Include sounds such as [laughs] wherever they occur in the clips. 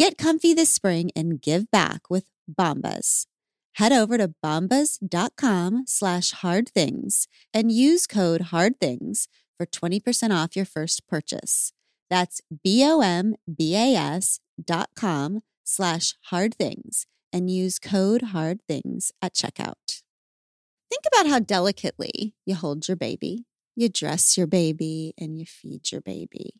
Get comfy this spring and give back with Bombas. Head over to bombas.com slash hard things and use code hard things for 20% off your first purchase. That's B-O-M-B-A-S dot com slash hard things and use code hard things at checkout. Think about how delicately you hold your baby, you dress your baby, and you feed your baby.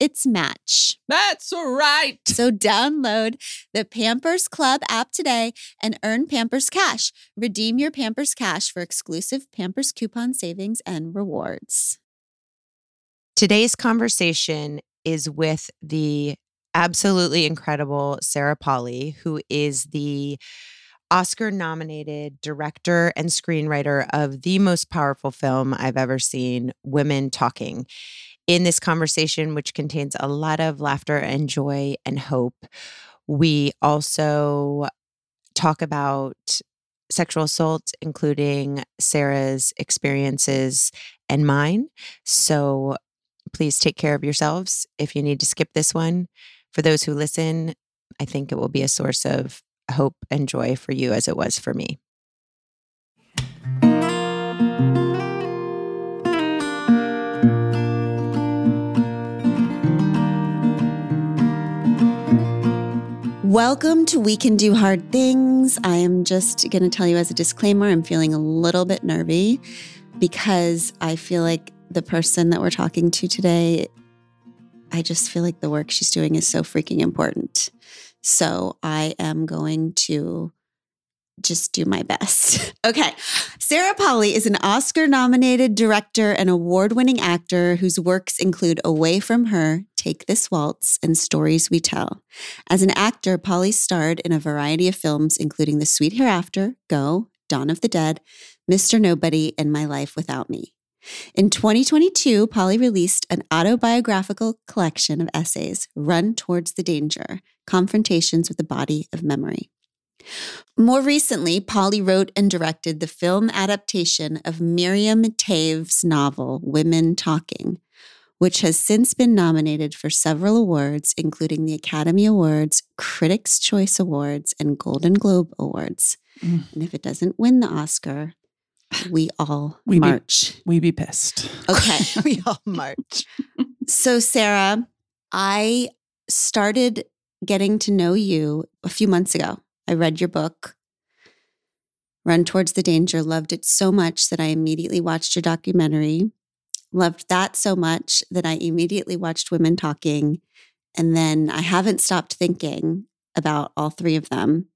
its match. That's right. So download the Pampers Club app today and earn Pampers Cash. Redeem your Pampers Cash for exclusive Pampers coupon savings and rewards. Today's conversation is with the absolutely incredible Sarah Polley, who is the Oscar nominated director and screenwriter of the most powerful film I've ever seen, Women Talking in this conversation, which contains a lot of laughter and joy and hope, we also talk about sexual assault, including Sarah's experiences and mine. So please take care of yourselves if you need to skip this one. For those who listen, I think it will be a source of hope and joy for you as it was for me. Welcome to We Can Do Hard Things. I am just going to tell you as a disclaimer, I'm feeling a little bit nervy because I feel like the person that we're talking to today, I just feel like the work she's doing is so freaking important. So I am going to just do my best. [laughs] okay. Sarah Polley is an Oscar nominated director and award winning actor whose works include Away from Her, Take This Waltz, and Stories We Tell. As an actor, Polley starred in a variety of films, including The Sweet Hereafter, Go, Dawn of the Dead, Mr. Nobody, and My Life Without Me. In 2022, Polley released an autobiographical collection of essays, Run Towards the Danger Confrontations with the Body of Memory. More recently, Polley wrote and directed the film adaptation of Miriam Toews' novel, Women Talking, which has since been nominated for several awards, including the Academy Awards, Critics' Choice Awards, and Golden Globe Awards. Mm. And if it doesn't win the Oscar, we all we march. Be, we be pissed. Okay. [laughs] we all march. so, Sarah, I started getting to know you a few months ago. I read your book, Run Towards the Danger, loved it so much that I immediately watched your documentary. Loved that so much that I immediately watched Women Talking. And then I haven't stopped thinking about all three of them.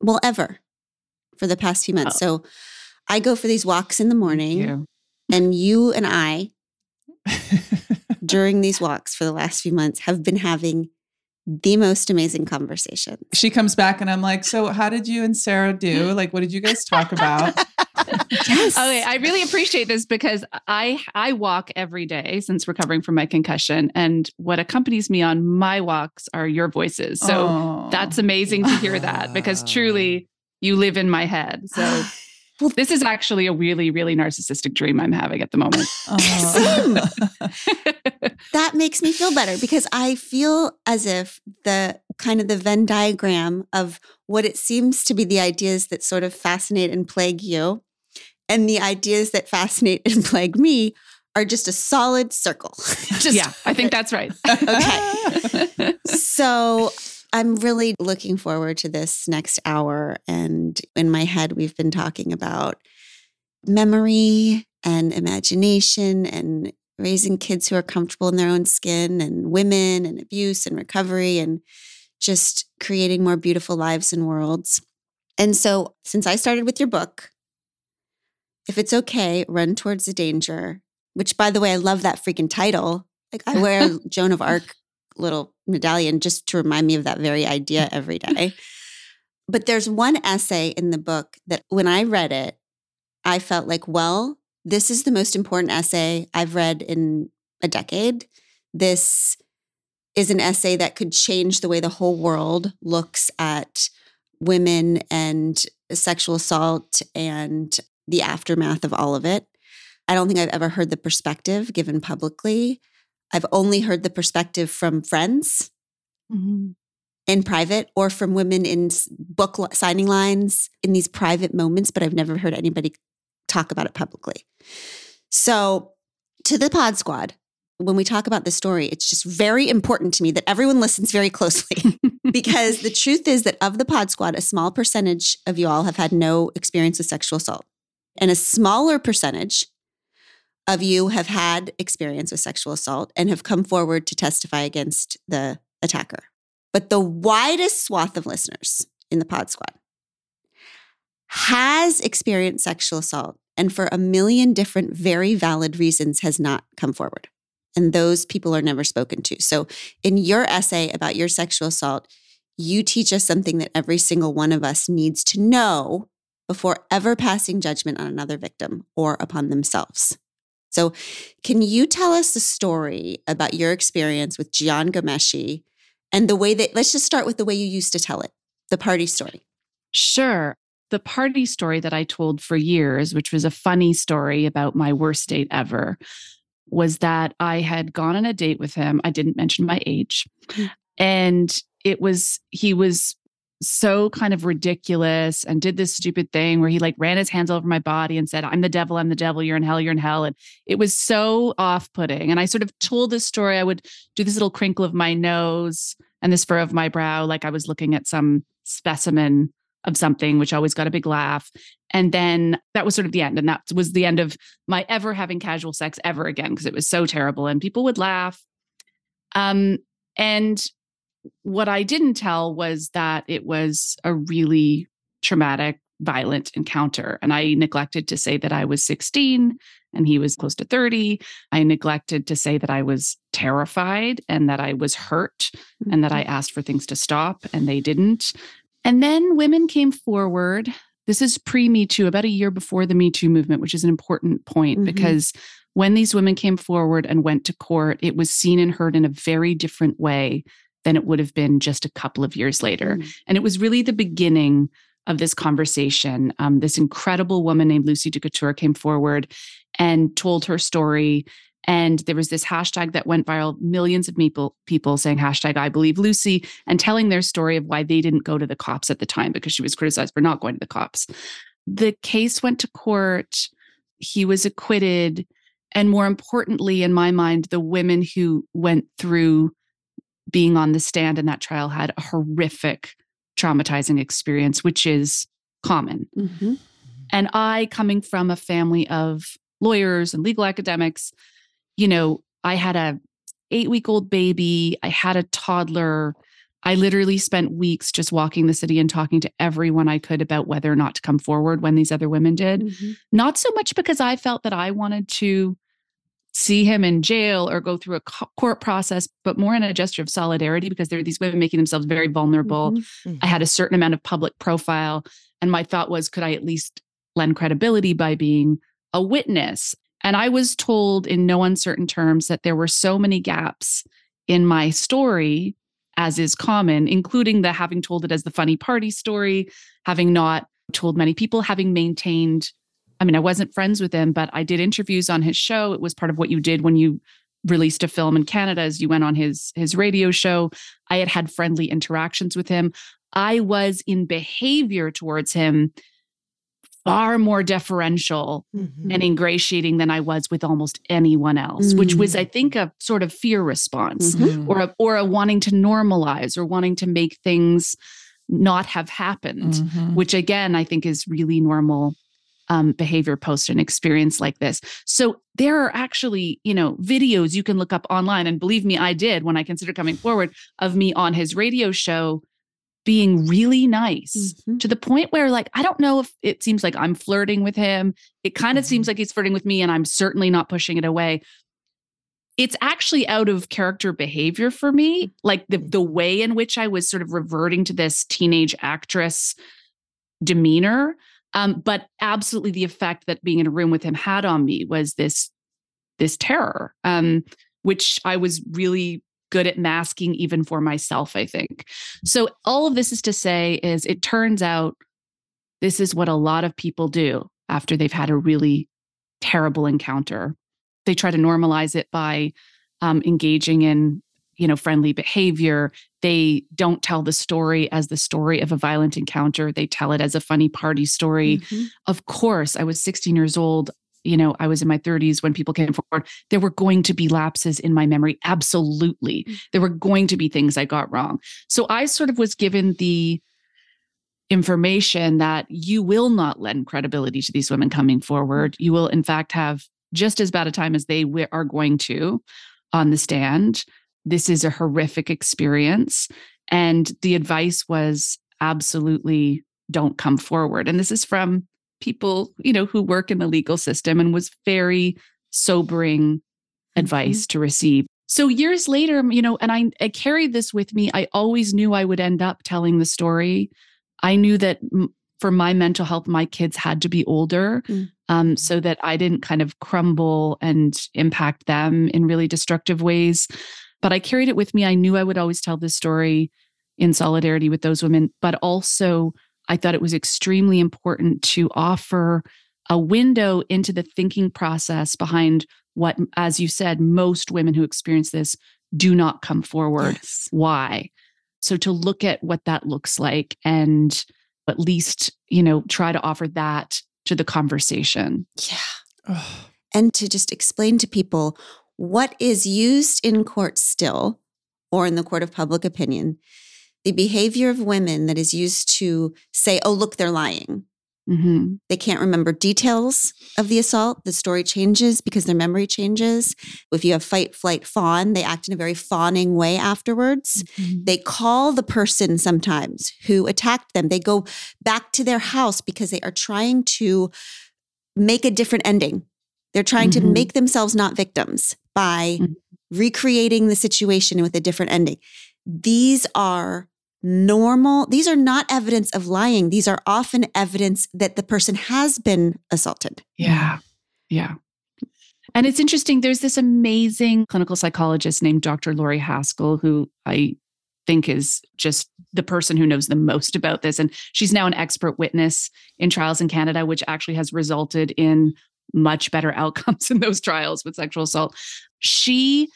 Well, ever for the past few months. Oh. So I go for these walks in the morning, you. and you and I, [laughs] during these walks for the last few months, have been having the most amazing conversation. She comes back and I'm like, So, how did you and Sarah do? [laughs] Like, what did you guys talk about? [laughs] yes. Okay, I really appreciate this because I I walk every day since recovering from my concussion, and what accompanies me on my walks are your voices. So oh. that's amazing to hear that because truly you live in my head. So [laughs] Well, this is actually a really, really narcissistic dream I'm having at the moment. [laughs] Oh. [laughs] that makes me feel better because I feel as if the kind of the Venn diagram of what it seems to be the ideas that sort of fascinate and plague you and the ideas that fascinate and plague me are just a solid circle. [laughs] just, yeah, I think that's right. okay. so I'm really looking forward to this next hour. And in my head, we've been talking about memory and imagination and raising kids who are comfortable in their own skin and women and abuse and recovery and just creating more beautiful lives and worlds. And so, since I started with your book, if it's okay, run towards the danger, which by the way, I love that freaking title. Like I wear [laughs] Joan of Arc little medallion just to remind me of that very idea mm. every day. But there's one essay in the book that when I read it, I felt like, well, this is the most important essay I've read in a decade. This is an essay that could change the way the whole world looks at women and sexual assault and the aftermath of all of it. I don't think I've ever heard the perspective given publicly. I've only heard the perspective from friends mm-hmm. in private or from women in book signing lines in these private moments, but I've never heard anybody talk about it publicly. So, to the Pod Squad, when we talk about this story, it's just very important to me that everyone listens very closely [laughs] because the truth is that of the Pod Squad, a small percentage of you all have had no experience with sexual assault, and a smaller percentage of you have had experience with sexual assault and have come forward to testify against the attacker. But the widest swath of listeners in the Pod Squad has experienced sexual assault and for a million different very valid reasons has not come forward. And those people are never spoken to. So, in your essay about your sexual assault, you teach us something that every single one of us needs to know before ever passing judgment on another victim or upon themselves. So, can you tell us a story about your experience with Jian Ghomeshi and the way that, let's just start with the way you used to tell it, the party story? Sure. The party story that I told for years, which was a funny story about my worst date ever, was that I had gone on a date with him. I didn't mention my age. Mm. And it was, he was so kind of ridiculous and did this stupid thing where he like ran his hands over my body and said, I'm the devil, I'm the devil, you're in hell, you're in hell. And it was so off putting. And I sort of told this story. I would do this little crinkle of my nose and this fur of my brow, like I was looking at some specimen of something, which always got a big laugh. And then that was sort of the end. And that was the end of my ever having casual sex ever again, because it was so terrible. And people would laugh. Um, and what I didn't tell was that it was a really traumatic, violent encounter. And I neglected to say that I was 16 and he was close to 30. I neglected to say that I was terrified and that I was hurt and that I mm-hmm. asked for things to stop and they didn't. And then women came forward. This is pre Me Too, about a year before the Me Too movement, which is an important point mm-hmm. because when these women came forward and went to court, it was seen and heard in a very different way than it would have been just a couple of years later. Mm. And it was really the beginning of this conversation. Um, this incredible woman named Lucy DeCoutere came forward and told her story. And there was this hashtag that went viral, millions of people, people saying hashtag I believe Lucy and telling their story of why they didn't go to the cops at the time because she was criticized for not going to the cops. The case went to court. He was acquitted. And more importantly, in my mind, the women who went through being on the stand in that trial had a horrific traumatizing experience, which is common. Mm-hmm. And I, coming from a family of lawyers and legal academics, you know, I had a eight week old baby, I had a toddler. I literally spent weeks just walking the city and talking to everyone I could about whether or not to come forward when these other women did. Mm-hmm. Not so much because I felt that I wanted to see him in jail or go through a court process, but more in a gesture of solidarity because there are these women making themselves very vulnerable. Mm-hmm. Mm-hmm. I had a certain amount of public profile. And my thought was, could I at least lend credibility by being a witness? And I was told in no uncertain terms that there were so many gaps in my story, as is common, including the having told it as the funny party story, having not told many people, having maintained I mean, I wasn't friends with him, but I did interviews on his show. It was part of what you did when you released a film in Canada as you went on his his radio show. I had had friendly interactions with him. I was in behavior towards him far more deferential mm-hmm. and ingratiating than I was with almost anyone else, mm-hmm. which was, I mm. think, a sort of fear response mm-hmm. or a, or a wanting to normalize or wanting to make things not have happened, mm-hmm. which again, I think is really normal um, behavior post an experience like this. So there are actually, you know, videos you can look up online. And believe me, I did when I considered coming forward of me on his radio show being really nice mm-hmm. to the point where like I don't know if it seems like I'm flirting with him. It kind of mm-hmm. seems like he's flirting with me and I'm certainly not pushing it away. It's actually out of character behavior for me, like the the way in which I was sort of reverting to this teenage actress demeanor. Um, but absolutely the effect that being in a room with him had on me was this this terror um, which I was really good at masking even for myself, I think. So all of this is to say is it turns out this is what a lot of people do after they've had a really terrible encounter. They try to normalize it by um, engaging in you know friendly behavior they don't tell the story as the story of a violent encounter they tell it as a funny party story mm-hmm. of course i was 16 years old you know, I was in my 30s when people came forward, there were going to be lapses in my memory. Absolutely. Mm. There were going to be things I got wrong. So I sort of was given the information that you will not lend credibility to these women coming forward. You will, in fact, have just as bad a time as they are going to on the stand. This is a horrific experience. And the advice was absolutely don't come forward. And this is from people, you know, who work in the legal system and was very sobering mm-hmm. advice to receive. So years later, you know, and I, I carried this with me. I always knew I would end up telling the story. I knew that m- for my mental health, my kids had to be older mm. um, so that I didn't kind of crumble and impact them in really destructive ways. But I carried it with me. I knew I would always tell this story in solidarity with those women, but also I thought it was extremely important to offer a window into the thinking process behind what, as you said, most women who experience this do not come forward. Yes. Why? So to look at what that looks like and at least, you know, try to offer that to the conversation. Yeah. And to just explain to people what is used in court still or in the court of public opinion the behavior of women that is used to say, oh, look, they're lying. Mm-hmm. They can't remember details of the assault. The story changes because their memory changes. If you have fight, flight, fawn, they act in a very fawning way afterwards. Mm-hmm. They call the person sometimes who attacked them. They go back to their house because they are trying to make a different ending. They're trying mm-hmm. to make themselves not victims by mm-hmm. recreating the situation with a different ending. These are normal. These are not evidence of lying. These are often evidence that the person has been assaulted. Yeah. Yeah. And it's interesting. There's this amazing clinical psychologist named Dr. Lori Haskell, who I think is just the person who knows the most about this. And she's now an expert witness in trials in Canada, which actually has resulted in much better [laughs] outcomes in those trials with sexual assault. She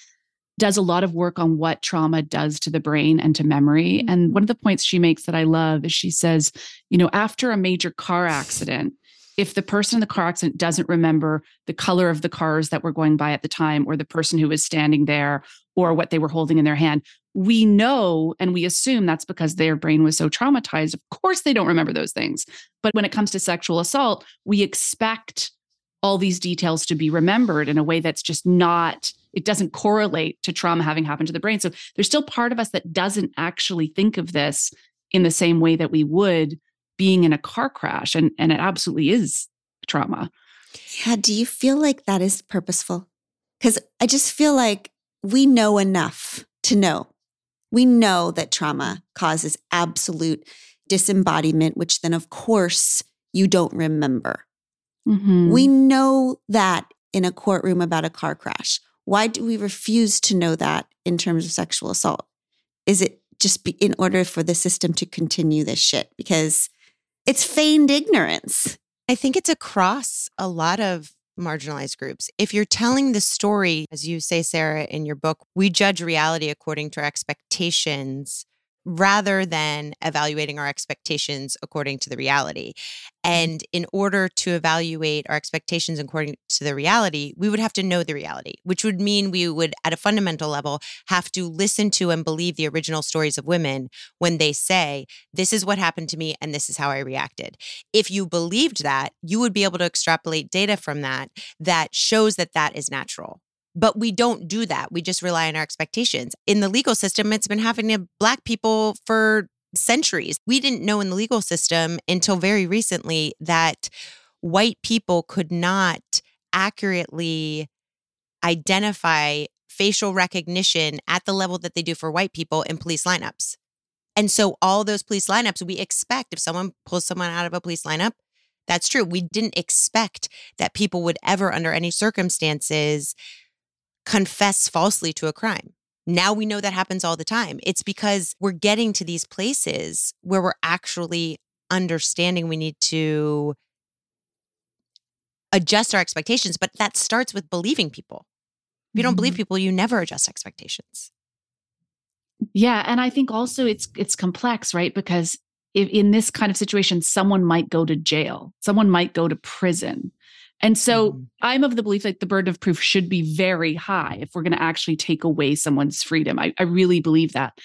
does a lot of work on what trauma does to the brain and to memory. Mm-hmm. And one of the points she makes that I love is she says, you know, after a major car accident, if the person in the car accident doesn't remember the color of the cars that were going by at the time, or the person who was standing there, or what they were holding in their hand, we know and we assume that's because their brain was so traumatized. Of course, they don't remember those things. But when it comes to sexual assault, we expect all these details to be remembered in a way that's just not it doesn't correlate to trauma having happened to the brain. So there's still part of us that doesn't actually think of this in the same way that we would being in a car crash and and it absolutely is trauma. Yeah do you feel like that is purposeful? Cuz i just feel like we know enough to know. We know that trauma causes absolute disembodiment which then of course you don't remember Mm-hmm. We know that in a courtroom about a car crash. Why do we refuse to know that in terms of sexual assault? Is it just be, in order for the system to continue this shit? Because it's feigned ignorance. I think it's across a lot of marginalized groups. If you're telling the story, as you say, Sarah, in your book, we judge reality according to our expectations rather than evaluating our expectations according to the reality. Mm-hmm. And in order to evaluate our expectations according to the reality, we would have to know the reality, which would mean we would, at a fundamental level, have to listen to and believe the original stories of women when they say, This is what happened to me and this is how I reacted. If you believed that, you would be able to extrapolate data from that that shows that that is natural. But we don't do that. We just rely on our expectations. In the legal system, it's been happening to Black people for centuries. We didn't know in the legal system until very recently that white people could not accurately identify facial recognition at the level that they do for white people in police lineups. And so, all those police lineups, we expect if someone pulls someone out of a police lineup, that's true. We didn't expect that people would ever, under any circumstances, confess falsely to a crime. Now we know that happens all the time. It's because we're getting to these places where we're actually understanding we need to adjust our expectations, but that starts with believing people. If you don't believe mm-hmm. people, you never adjust expectations. Yeah, and I think also it's it's complex, right? Because if in this kind of situation someone might go to jail, someone might go to prison. And so mm-hmm. I'm of the belief that the burden of proof should be very high if we're going to actually take away someone's freedom. I, I really believe that.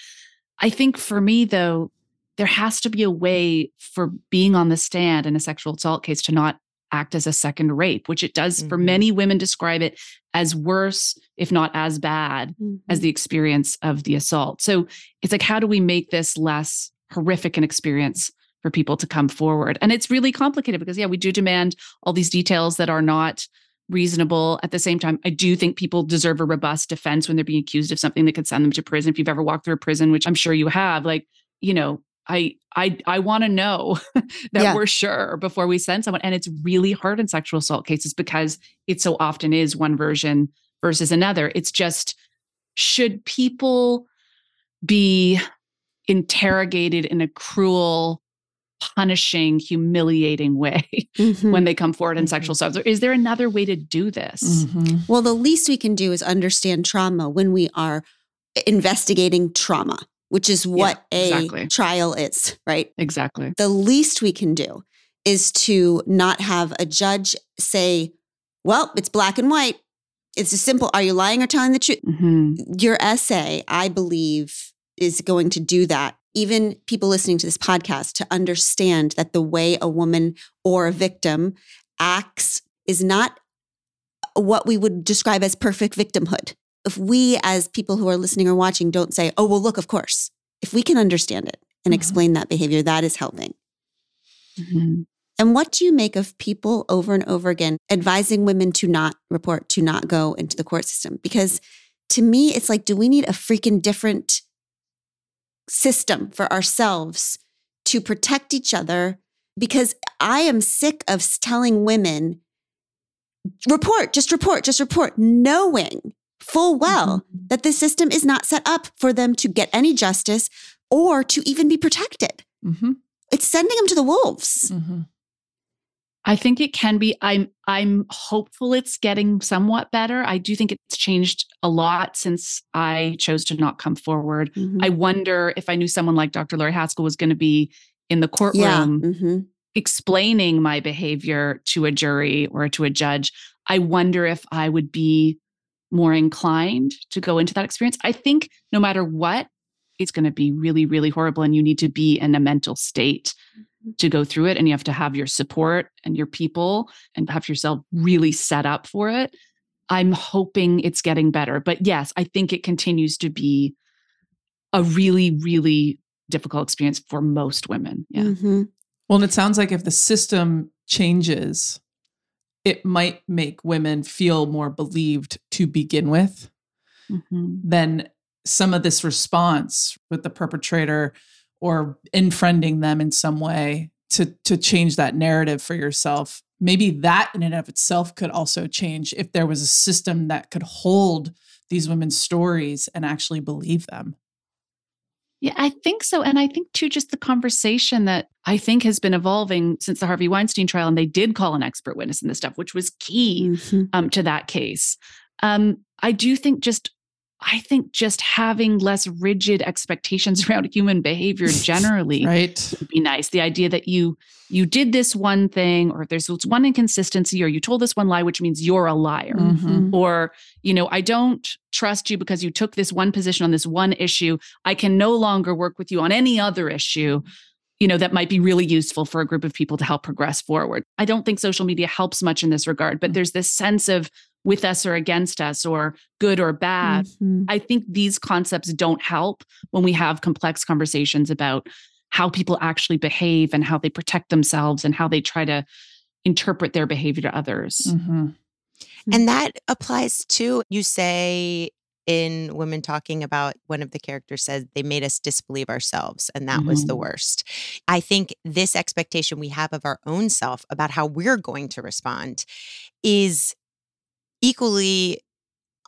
I think for me, though, there has to be a way for being on the stand in a sexual assault case to not act as a second rape, which it does mm-hmm. for many women describe it as worse, if not as bad, mm-hmm. as the experience of the assault. So it's like, how do we make this less horrific an experience for people to come forward. And it's really complicated because, yeah, we do demand all these details that are not reasonable. At the same time, I do think people deserve a robust defense when they're being accused of something that could send them to prison. If you've ever walked through a prison, which I'm sure you have, like, you know, I I I want to know [laughs] that yeah. we're sure before we send someone. And it's really hard in sexual assault cases because it so often is one version versus another. It's just should people be interrogated in a cruel punishing, humiliating way [laughs] mm-hmm. when they come forward in mm-hmm. sexual assault. Is there another way to do this? Mm-hmm. Well, the least we can do is understand trauma when we are investigating trauma, which is what yeah, exactly. a trial is, right? Exactly. The least we can do is to not have a judge say, well, it's black and white. It's as simple. Are you lying or telling the truth? Mm-hmm. Your essay, I believe, is going to do that even people listening to this podcast to understand that the way a woman or a victim acts is not what we would describe as perfect victimhood. If we, as people who are listening or watching, don't say, oh, well, look, of course, if we can understand it and mm-hmm. explain that behavior, that is helping. Mm-hmm. And what do you make of people over and over again advising women to not report, to not go into the court system? Because to me, it's like, do we need a freaking different system for ourselves to protect each other because I am sick of telling women, report, just report, just report, knowing full well mm-hmm. that the system is not set up for them to get any justice or to even be protected. Mm-hmm. It's sending them to the wolves. Mm-hmm. I think it can be. I'm I'm hopeful it's getting somewhat better. I do think it's changed a lot since I chose to not come forward. Mm-hmm. I wonder if I knew someone like Dr. Lori Haskell was going to be in the courtroom yeah. mm-hmm. explaining my behavior to a jury or to a judge. I wonder if I would be more inclined to go into that experience. I think no matter what, it's going to be really, really horrible. And you need to be in a mental state to go through it and you have to have your support and your people and have yourself really set up for it. I'm hoping it's getting better. But yes, I think it continues to be a really, really difficult experience for most women. Yeah. Mm-hmm. Well, and it sounds like if the system changes, it might make women feel more believed to begin with. Mm-hmm. Then some of this response with the perpetrator or infriending them in some way to to change that narrative for yourself maybe that in and of itself could also change if there was a system that could hold these women's stories and actually believe them Yeah, I think so. And I think too, just the conversation that I think has been evolving since the Harvey Weinstein trial, and they did call an expert witness in this stuff, which was key mm-hmm. um, to that case. Um, I do think just I think just having less rigid expectations [laughs] around human behavior generally right. would be nice. The idea that you you did this one thing, or if there's one inconsistency, or you told this one lie, which means you're a liar, mm-hmm. or you know, I don't trust you because you took this one position on this one issue. I can no longer work with you on any other issue. You know, that might be really useful for a group of people to help progress forward. I don't think social media helps much in this regard, but mm. there's this sense of with us or against us or good or bad. Mm-hmm. I think these concepts don't help when we have complex conversations about how people actually behave and how they protect themselves and how they try to interpret their behavior to others. Mm-hmm. And that applies to, you say in Women Talking about one of the characters said they made us disbelieve ourselves, and that mm-hmm. was the mm-hmm. worst. I think this expectation we have of our own self about how we're going to respond is equally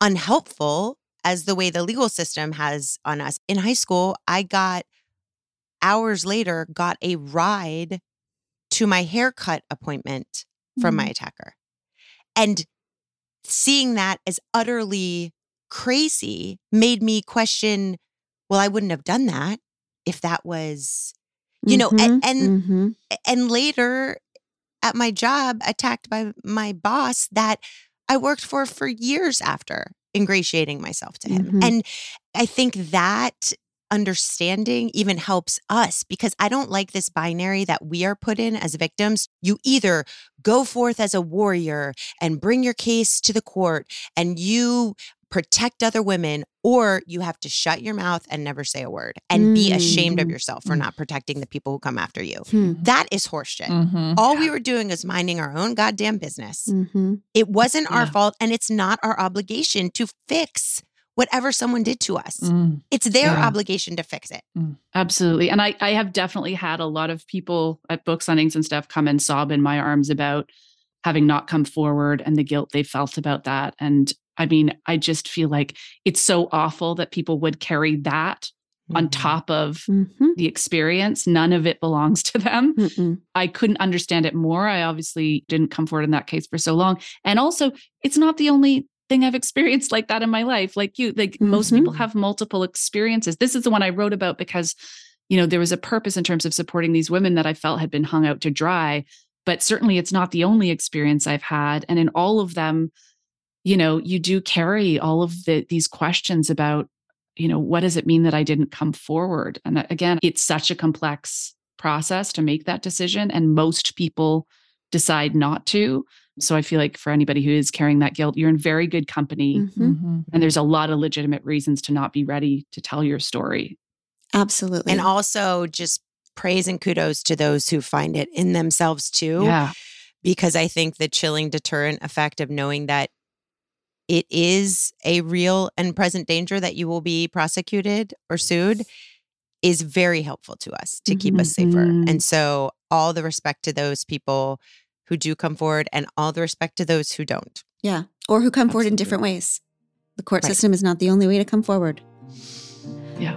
unhelpful as the way the legal system has on us. In high school, I got hours later got a ride to my haircut appointment from mm. my attacker. And seeing that as utterly crazy made me question well I wouldn't have done that if that was you mm-hmm, know and and, mm-hmm. and later at my job attacked by my boss that I worked for for years after ingratiating myself to him. Mm-hmm. And I think that understanding even helps us because I don't like this binary that we are put in as victims. You either go forth as a warrior and bring your case to the court and you protect other women, or you have to shut your mouth and never say a word and mm. be ashamed of mm. yourself for not protecting the people who come after you. Hmm. That is horseshit. Mm-hmm. All we were doing is minding our own goddamn business. Mm-hmm. It wasn't yeah. our fault, and it's not our obligation to fix whatever someone did to us. Mm. It's their yeah. obligation to fix it. Mm. Absolutely. And I, I have definitely had a lot of people at book signings and stuff come and sob in my arms about having not come forward and the guilt they felt about that. And I mean, I just feel like it's so awful that people would carry that mm-hmm. on top of mm-hmm. the experience. None of it belongs to them. Mm-mm. I couldn't understand it more. I obviously didn't come forward in that case for so long. And also, it's not the only thing I've experienced like that in my life. Like you, like mm-hmm. most people mm-hmm. have multiple experiences. This is the one I wrote about because, you know, there was a purpose in terms of supporting these women that I felt had been hung out to dry. But certainly it's not the only experience I've had. And in all of them, you know you do carry all of the, these questions about you know what does it mean that i didn't come forward? And again it's such a complex process to make that decision and most people decide not to. So i feel like for anybody who is carrying that guilt you're in very good company mm-hmm. Mm-hmm. and there's a lot of legitimate reasons to not be ready to tell your story. Absolutely. And also just praise and kudos to those who find it in themselves too yeah. because i think the chilling deterrent effect of knowing that it is a real and present danger that you will be prosecuted or sued is very helpful to us to keep mm-hmm. us safer. Mm-hmm. And so, all the respect to those people who do come forward and all the respect to those who don't. Yeah. Or who come Absolutely. forward in different ways. The court right. system is not the only way to come forward. Yeah.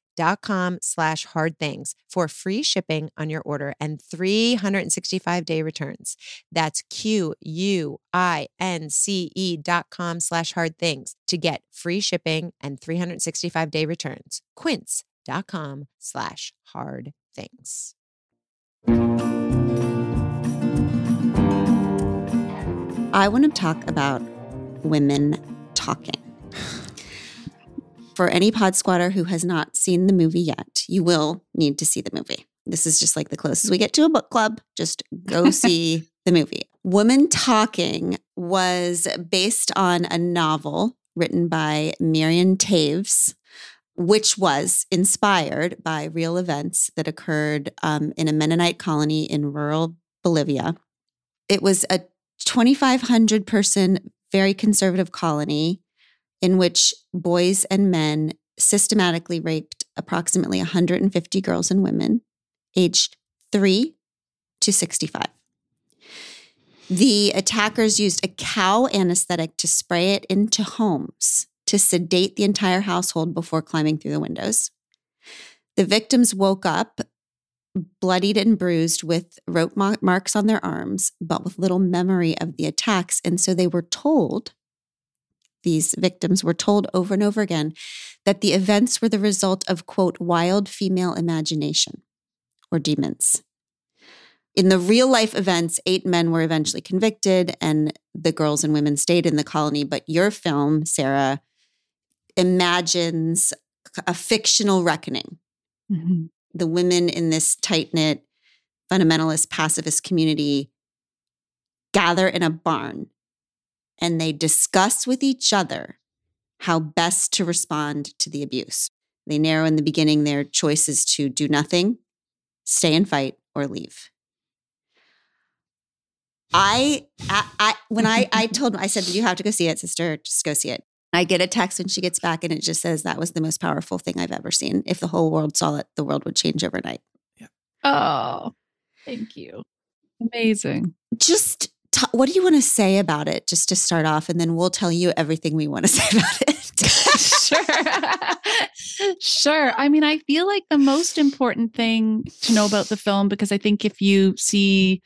quince.com slash hard things for free shipping on your order and 365 day returns. That's Q-U-I-N-C-E dot com slash hard things to get free shipping and 365 day returns. Quince.com slash hard things. I want to talk about women talking for any pod squatter who has not seen the movie yet, you will need to see the movie. This is just like the closest we get to a book club. Just go [laughs] see the movie. Woman Talking was based on a novel written by Miriam Toews, which was inspired by real events that occurred um, in a Mennonite colony in rural Bolivia. It was a 2,500 person, very conservative colony in which boys and men systematically raped approximately 150 girls and women aged 3 to 65. The attackers used a cow anesthetic to spray it into homes to sedate the entire household before climbing through the windows. The victims woke up bloodied and bruised with rope marks on their arms, but with little memory of the attacks. And so they were told, these victims were told over and over again, that the events were the result of, quote, wild female imagination or demons. In the real life events, eight men were eventually convicted and the girls and women stayed in the colony. But your film, Sarah, imagines a fictional reckoning. Mm-hmm. The women in this tight knit, fundamentalist, pacifist community gather in a barn and they discuss with each other how best to respond to the abuse. They narrow in the beginning their choices to do nothing, stay and fight, or leave. I, I, I when I, I [laughs] told I said, you have to go see it, sister, just go see it. I get a text when she gets back and it just says that was the most powerful thing I've ever seen. If the whole world saw it, the world would change overnight. Yeah. Oh, thank you. Amazing. Just t- what do you want to say about it just to start off and then we'll tell you everything we want to [laughs] say about it. sure. [laughs] sure. I mean, I feel like the most important thing to know about the film because I think if you see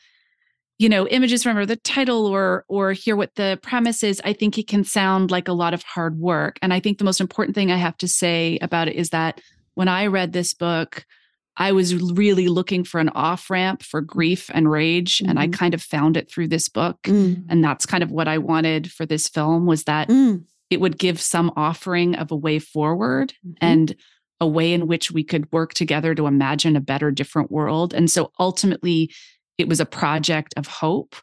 you know images from or the title or or hear what the premise is i think it can sound like a lot of hard work and i think the most important thing i have to say about it is that when i read this book i was really looking for an off ramp for grief and rage mm-hmm. and i mm-hmm. kind of found it through this book mm. and that's kind of what i wanted for this film was that mm. it would give some offering of a way forward mm-hmm. and a way in which we could work together to imagine a better different world and so ultimately it was a project of hope.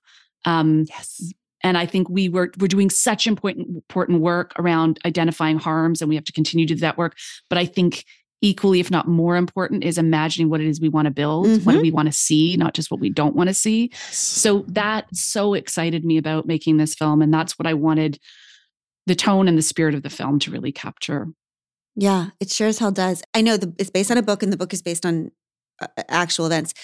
Um, yes. And I think we were we're doing such important important work around identifying harms, and we have to continue to do that work. But I think equally, if not more important, is imagining what it is we want to build, mm-hmm. what we want to see, not just what we don't want to see. So that so excited me about making this film, and that's what I wanted the tone and the spirit of the film to really capture. Yeah, it sure as hell does. I know the, it's based on a book, and the book is based on uh, actual events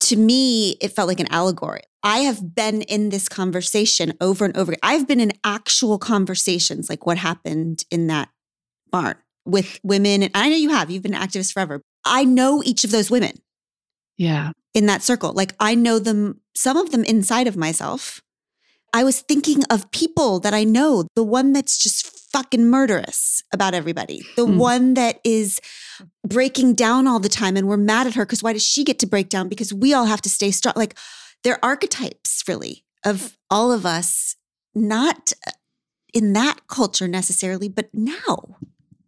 to me, it felt like an allegory. I have been in this conversation over and over. I've been in actual conversations like what happened in that barn with women. And I know you have, you've been an activist forever. I know each of those women. Yeah. In that circle. Like I know them, some of them inside of myself. I was thinking of people that I know, the one that's just fucking murderous about everybody, the mm. one that is breaking down all the time and we're mad at her because why does she get to break down? Because we all have to stay strong. Like they're archetypes, really, of all of us, not in that culture necessarily, but now.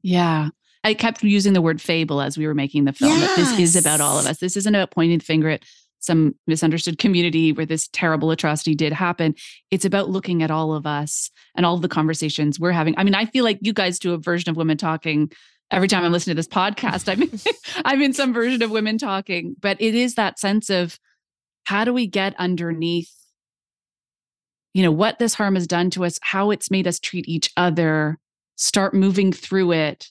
Yeah. I kept using the word fable as we were making the film. Yes. This is about all of us. This isn't about pointing the finger at some misunderstood community where this terrible atrocity did happen. It's about looking at all of us and all of the conversations we're having. I mean, I feel like you guys do a version of women talking every time I'm listening to this podcast. I'm [laughs] [laughs] I'm in some version of women talking, but it is that sense of how do we get underneath you know what this harm has done to us, how it's made us treat each other, start moving through it,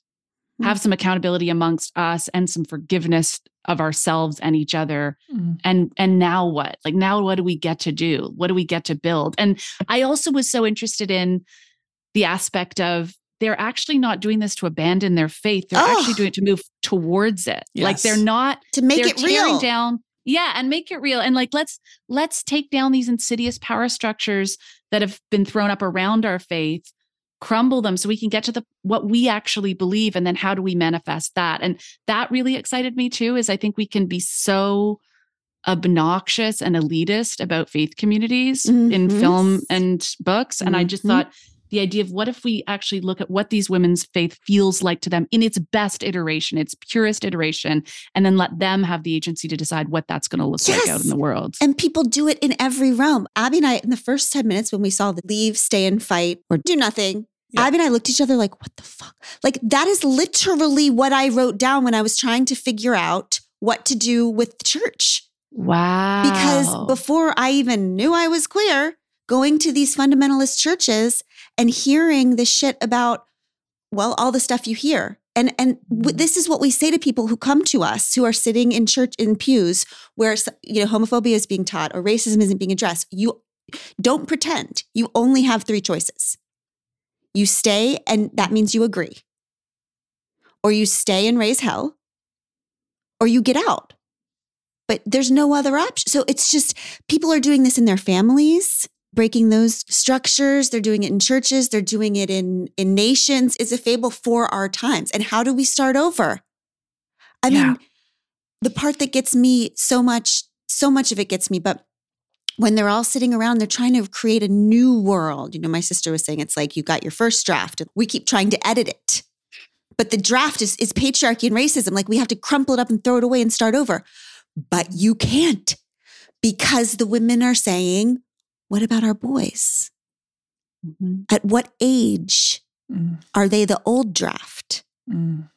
have some accountability amongst us and some forgiveness of ourselves and each other. Mm. and and now what? Like now what do we get to do? What do we get to build? And i also was so interested in the aspect of they're actually not doing this to abandon their faith. They're oh. actually doing it to move towards it. Yes. like they're not to make it real. down yeah and make it real. And like let's let's take down these insidious power structures that have been thrown up around our faith crumble them so we can get to the what we actually believe and then how do we manifest that and that really excited me too is i think we can be so obnoxious and elitist about faith communities mm-hmm. in film and books. And mm-hmm. I just mm-hmm. thought the idea of what if we actually look at what these women's faith feels like to them in its best iteration, its purest iteration, and then let them have the agency to decide what that's going to look yes. like out in the world. And people do it in every realm. Abby and I, in the first 10 minutes when we saw the leave, stay and fight, or do nothing, yeah. Abby and I looked at each other like, what the fuck? Like, that is literally what I wrote down when I was trying to figure out what to do with the church. Wow. Because before I even knew I was queer, going to these fundamentalist churches and hearing the shit about, well, all the stuff you hear. And and w- mm. this is what we say to people who come to us who are sitting in church in pews where you know homophobia is being taught or racism isn't being addressed. You don't pretend. You only have three choices. You stay and that means you agree. Or you stay and raise hell or you get out. But there's no other option. So it's just people are doing this in their families breaking those structures. They're doing it in churches. They're doing it in, in nations. It's a fable for our times. And how do we start over? I yeah. mean, the part that gets me so much, so much of it gets me, but when they're all sitting around, they're trying to create a new world. You know, my sister was saying it's like you got your first draft. And we keep trying to edit it. But the draft is, is patriarchy and racism. Like we have to crumple it up and throw it away and start over. But you can't because the women are saying, what about our boys? Mm-hmm. At what age mm. are they the old draft? Mm.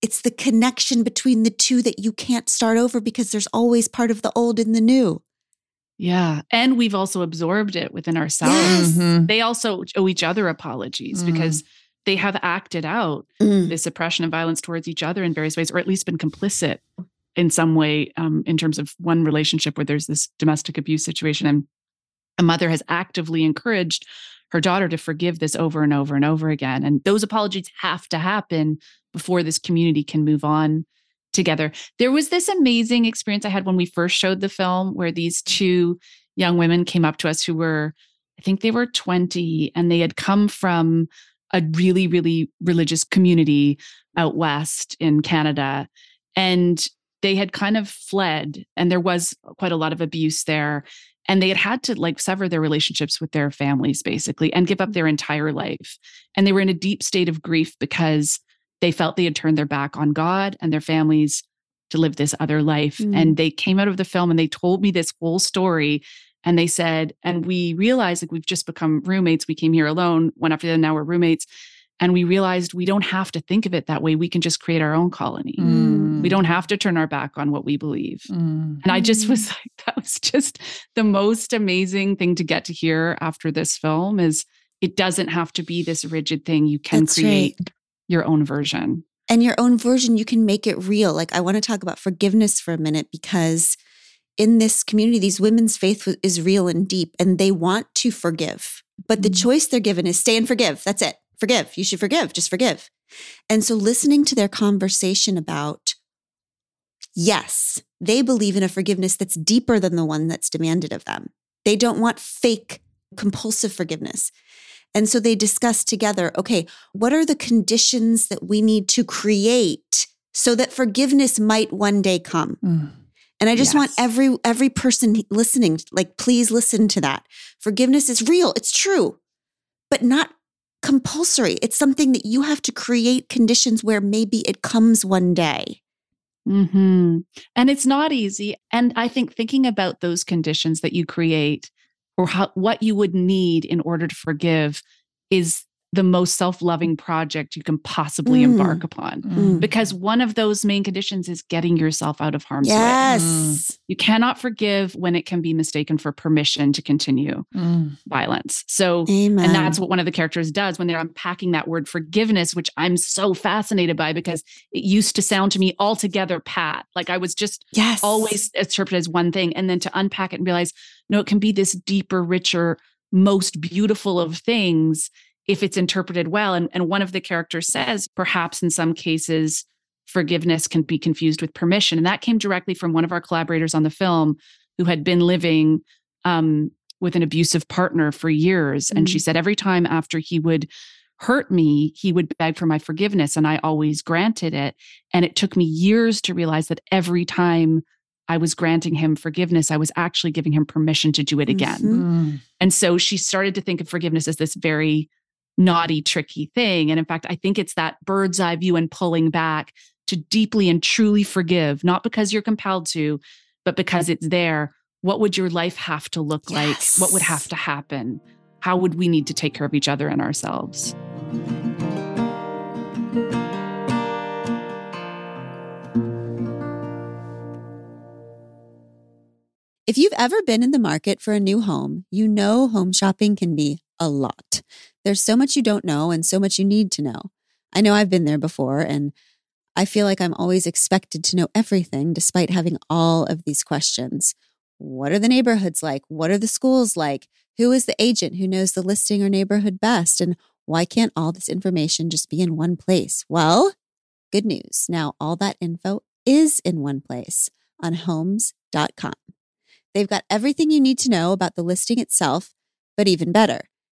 It's the connection between the two that you can't start over because there's always part of the old in the new. Yeah. And we've also absorbed it within ourselves. Yes. Mm-hmm. They also owe each other apologies mm. because they have acted out mm. this oppression and violence towards each other in various ways, or at least been complicit in some way um, in terms of one relationship where there's this domestic abuse situation. And a mother has actively encouraged her daughter to forgive this over and over and over again. And those apologies have to happen before this community can move on together. There was this amazing experience I had when we first showed the film where these two young women came up to us who were, I think they were 20, and they had come from a really, really religious community out west in Canada. And they had kind of fled, and there was quite a lot of abuse there and they had had to like sever their relationships with their families basically and give up mm-hmm. their entire life and they were in a deep state of grief because they felt they had turned their back on god and their families to live this other life mm. and they came out of the film and they told me this whole story and they said and we realized like we've just become roommates we came here alone one after the other now we're roommates and we realized we don't have to think of it that way. We can just create our own colony. Mm. We don't have to turn our back on what we believe. Mm. And I just [laughs] was like, that was just the most amazing thing to get to hear after this film is it doesn't have to be this rigid thing. You can That's create right. Your own version. And your own version, you can make it real. Like I want to talk about forgiveness for a minute because in this community, these women's faith is real and deep and they want to forgive. But the mm. choice they're given is stay and forgive. That's it forgive. You should forgive. Just forgive. And so listening to their conversation about, yes, they believe in a forgiveness that's deeper than the one that's demanded of them. They don't want fake, compulsive forgiveness. And so they discuss together okay, what are the conditions that we need to create so that forgiveness might one day come? Mm. And I just yes. want every every person listening like please listen to that. Forgiveness is real, it's true. But not compulsory. It's something that you have to create conditions where maybe it comes one day. Mm-hmm. And it's not easy. And I think thinking about those conditions that you create or how, what you would need in order to forgive is the most self-loving project you can possibly mm. embark upon mm. because one of those main conditions is getting yourself out of harm's yes. way. Mm. You cannot forgive when it can be mistaken for permission to continue mm. violence. So Amen. and that's what one of the characters does when they're unpacking that word forgiveness which I'm so fascinated by because it used to sound to me altogether pat. Like I was just yes. always interpreted as one thing and then to unpack it and realize no it can be this deeper richer most beautiful of things if it's interpreted well. And, and one of the characters says, perhaps in some cases, forgiveness can be confused with permission. And that came directly from one of our collaborators on the film who had been living um, with an abusive partner for years. Mm-hmm. And she mm. said, every time after he would hurt me, he would beg for my forgiveness. And I always granted it. And it took me years to realize that every time I was granting him forgiveness, I was actually giving him permission to do it again. Mm. And so she started to think of forgiveness as this very naughty, tricky thing. And in fact, I think it's that bird's eye view and pulling back to deeply and truly forgive, not because you're compelled to, but because it's there. What would your life have to look Yes. like? What would have to happen? How would we need to take care of each other and ourselves? If you've ever been in the market for a new home, you know home shopping can be a lot. There's so much you don't know and so much you need to know. I know I've been there before, and I feel like I'm always expected to know everything despite having all of these questions. What are the neighborhoods like? What are the schools like? Who is the agent who knows the listing or neighborhood best? And why can't all this information just be in one place? Well, good news. Now all that info is in one place on homes.com. They've got everything you need to know about the listing itself, but even better,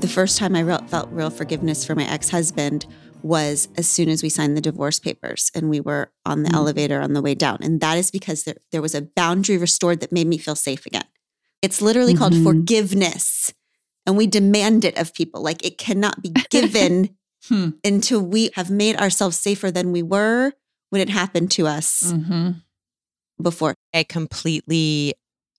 The first time I felt real forgiveness for my ex husband was as soon as we signed the divorce papers and we were on the Mm. elevator on the way down. And that is because there, there was a boundary restored that made me feel safe again. It's literally called Mhm. forgiveness. And we demand it of people. Like it cannot be given [laughs] Hmm. until we have made ourselves safer than we were when it happened to us Mhm. before. I completely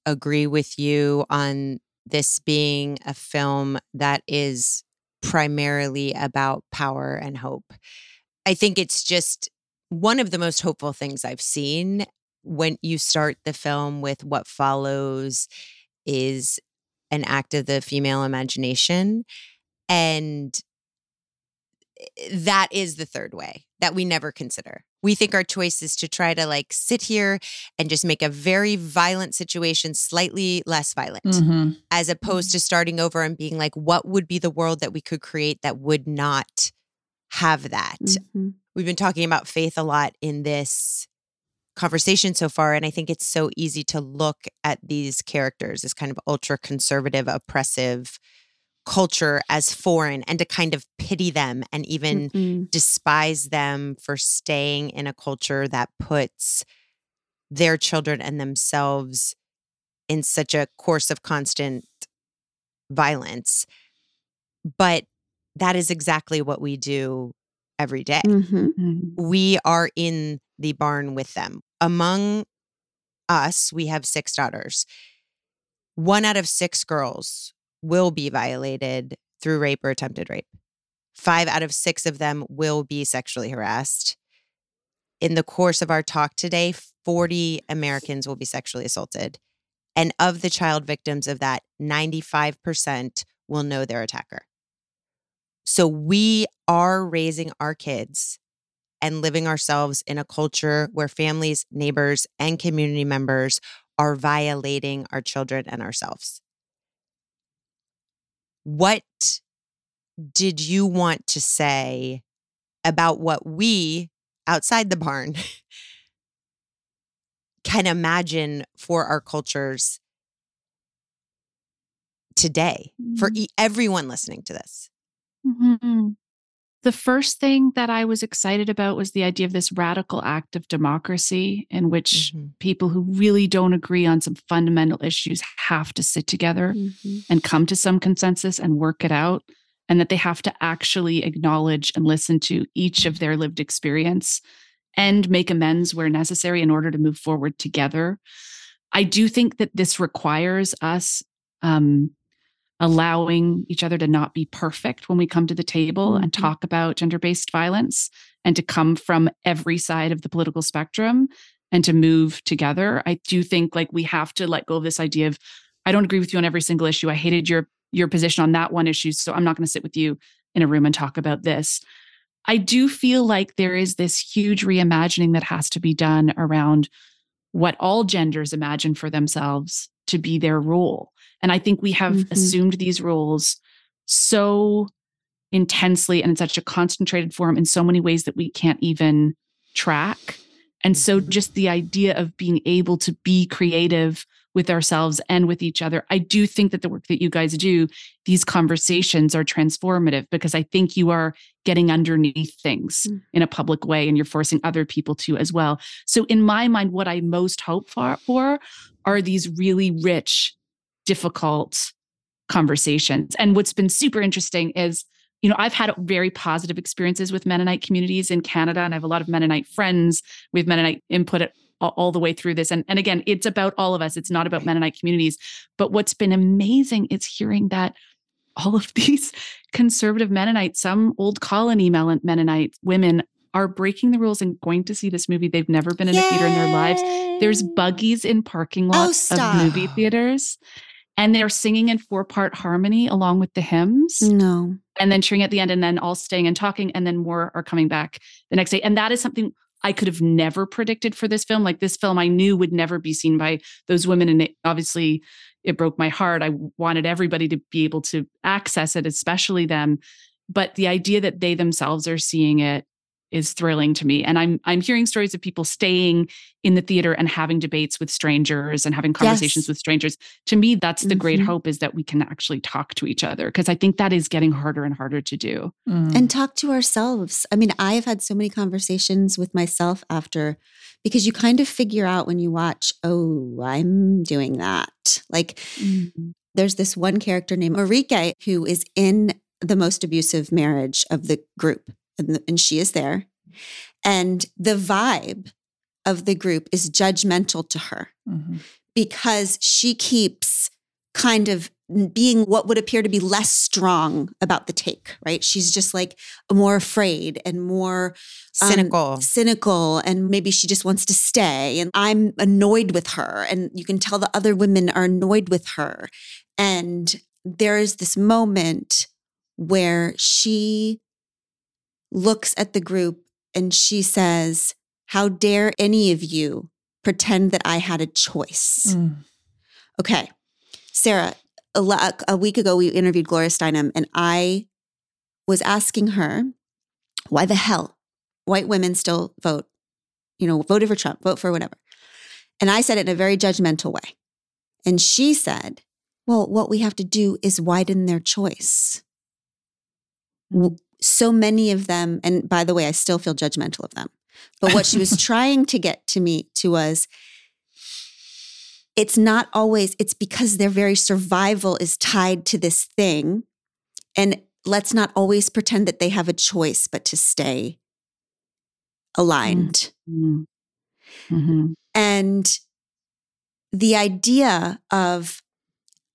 agree with you on this being a film that is primarily about power and hope. I think it's just one of the most hopeful things I've seen when you start the film with what follows is an act of the female imagination and eh, that is the third way that we never consider. We think our choice is to try to like sit here and just make a very violent situation slightly less violent, Mhm. as opposed to starting over and being like, what would be the world that we could create that would not have that? Mhm. We've been talking about faith a lot in this conversation so far. And I think it's so easy to look at these characters as kind of ultra conservative, oppressive culture as foreign and to kind of pity them and even Mhm. despise them for staying in a culture that puts their children and themselves in such a course of constant violence. But that is exactly what we do every day. Mhm. Mhm. We are in the barn with them. Among us, we have six daughters. One out of six girls will be violated through rape or attempted rape. Five out of six of them will be sexually harassed. In the course of our talk today, 40 Americans will be sexually assaulted. And of the child victims of that, 95% will know their attacker. So we are raising our kids and living ourselves in a culture where families, neighbors, and community members are violating our children and ourselves. What did you want to say about what we outside the barn [laughs] can imagine for our cultures today for e- everyone listening to this? Mhm. The first thing that I was excited about was the idea of this radical act of democracy in which Mhm. people who really don't agree on some fundamental issues have to sit together Mhm. and come to some consensus and work it out, and that they have to actually acknowledge and listen to each of their lived experience and make amends where necessary in order to move forward together. I do think that this requires us um, allowing each other to not be perfect when we come to the table and Mhm. talk about gender based violence and to come from every side of the political spectrum and to move together. I do think like we have to let go of this idea of I don't agree with you on every single issue. I hated your your position on that one issue, so I'm not going to sit with you in a room and talk about this. I do feel like there is this huge reimagining that has to be done around what all genders imagine for themselves to be their role. And I think we have mm-hmm. assumed these roles so intensely and in such a concentrated form in so many ways that we can't even track. And so, mm-hmm. just the idea of being able to be creative with ourselves and with each other, I do think that the work that you guys do, these conversations are transformative because I think you are getting underneath things mm. in a public way and you're forcing other people to as well. So, in my mind, what I most hope for, for are these really rich, difficult conversations. And what's been super interesting is you know, I've had very positive experiences with Mennonite communities in Canada, and I have a lot of Mennonite friends. We have Mennonite input at, all, all the way through this. And, and again, it's about all of us. It's not about Mennonite communities. But what's been amazing is hearing that all of [laughs] these conservative Mennonites, some old colony Mennonite women are breaking the rules and going to see this movie. They've never been in Yay. a theater in their lives. There's buggies in parking oh, lots oh, of movie theaters and they're singing in four part harmony along with the hymns. No. And then cheering at the end and then all staying and talking and then more are coming back the next day. And that is something I could have never predicted for this film. Like this film I knew would never be seen by those women and it obviously it broke my heart. I wanted everybody to be able to access it, especially them. But the idea that they themselves are seeing it is thrilling to me and i'm i'm hearing stories of people staying in the theater and having debates with strangers and having conversations yes. with strangers to me that's the mm-hmm. great hope is that we can actually talk to each other because i think that is getting harder and harder to do mm. and talk to ourselves i mean i have had so many conversations with myself after because you kind of figure out when you watch oh i'm doing that like mm-hmm. there's this one character named Mariche who is in the most abusive marriage of the group and, and she is there. And the vibe of the group is judgmental to her mm-hmm. because she keeps kind of being what would appear to be less strong about the take, right? She's just like more afraid and more um, cynical. Cynical and maybe she just wants to stay and I'm annoyed with her and you can tell the other women are annoyed with her. And there is this moment where she looks at the group and she says, How dare any of you pretend that I had a choice? Mm. Okay. Sarah, a, a week ago, we interviewed Gloria Steinem, and I was asking her, why the hell white women still vote, you know, voted for Trump, vote for whatever. And I said it in a very judgmental way. And she said, well, what we have to do is widen their choice so many of them, and by the way, I still feel judgmental of them. But what she was [laughs] trying to get to me to was it's not always, it's because their very survival is tied to this thing. And let's not always pretend that they have a choice but to stay aligned. Mm-hmm. Mm-hmm. And the idea of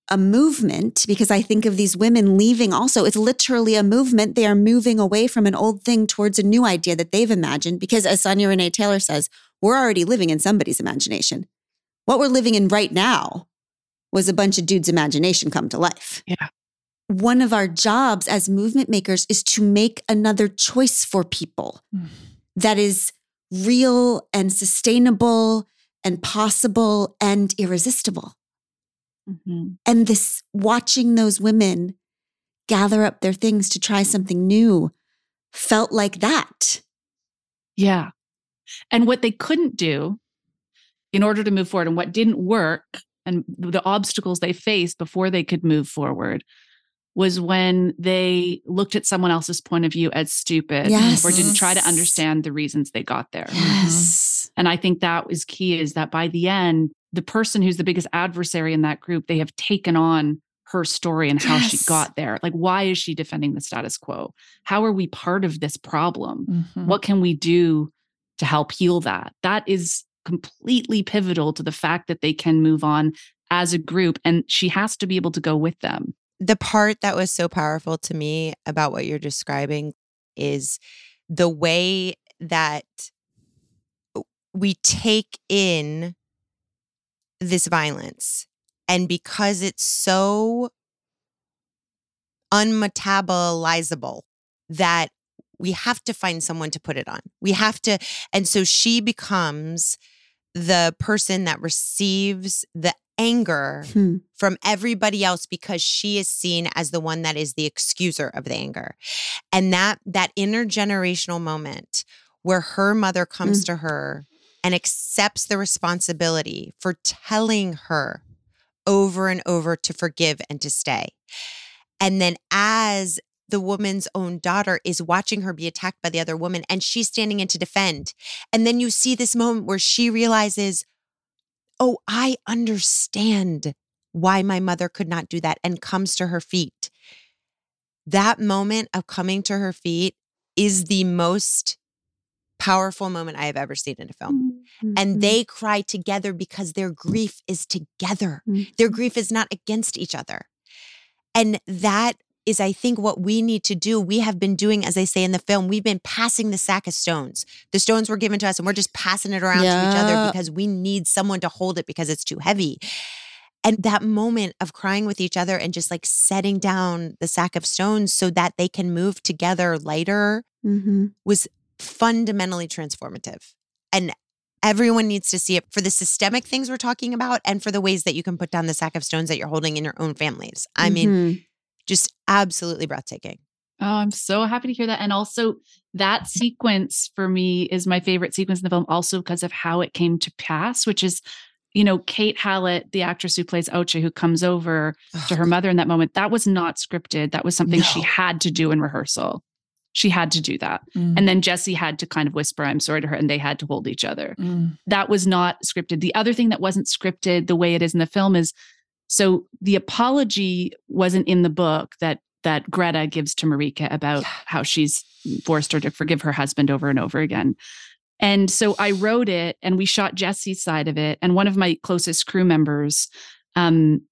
a movement because I think of these women leaving also. It's literally a movement. They are moving away from an old thing towards a new idea that they've imagined. Because as Sonya Renee Taylor says, we're already living in somebody's imagination. What we're living in right now was a bunch of dudes' imagination come to life. Yeah. One of our jobs as movement makers is to make another choice for people mm. that is real and sustainable and possible and irresistible. Mm-hmm. And this watching those women gather up their things to try something new felt like that. Yeah. And what they couldn't do in order to move forward and what didn't work and the obstacles they faced before they could move forward was when they looked at someone else's point of view as stupid yes. or didn't try to understand the reasons they got there. Yes. And I think that was key is that by the end, the person who's the biggest adversary in that group, they have taken on her story and how yes. she got there. Like, why is she defending the status quo? How are we part of this problem? Mm-hmm. What can we do to help heal that? That is completely pivotal to the fact that they can move on as a group. And she has to be able to go with them. The part that was so powerful to me about what you're describing is the way that we take in this violence. And because it's so unmetabolizable that we have to find someone to put it on. We have to. And so she becomes the person that receives the anger Hmm. from everybody else because she is seen as the one that is the excuser of the anger. And that that intergenerational moment where her mother comes to her and accepts the responsibility for telling her over and over to forgive and to stay. And then as the woman's own daughter is watching her be attacked by the other woman and she's standing in to defend. And then you see this moment where she realizes, oh, I understand why my mother could not do that and comes to her feet. That moment of coming to her feet is the most powerful moment I have ever seen in a film. Mm-hmm. And they cry together because their grief is together. Their grief is not against each other. And that is, I think, what we need to do. We have been doing, as I say in the film, we've been passing the sack of stones. The stones were given to us and we're just passing it around to each other because we need someone to hold it because it's too heavy. And that moment of crying with each other and just like setting down the sack of stones so that they can move together lighter Mhm. was fundamentally transformative. And everyone needs to see it for the systemic things we're talking about and for the ways that you can put down the sack of stones that you're holding in your own families. I mean, Mhm. just absolutely breathtaking. Oh, I'm so happy to hear that. And also, that sequence for me is my favorite sequence in the film, also because of how it came to pass, which is, you know, Kate Hallett, the actress who plays Autje, who comes over to her mother in that moment. That was not scripted. That was something she had to do in rehearsal. She had to do that. Mm. And then Jessie had to kind of whisper, I'm sorry to her, and they had to hold each other. Mm. That was not scripted. The other thing that wasn't scripted the way it is in the film is so the apology wasn't in the book that that Greta gives to Mariche about Yeah. how she's forced her to forgive her husband over and over again. And so I wrote it and we shot Jessie's side of it. And one of my closest crew members um,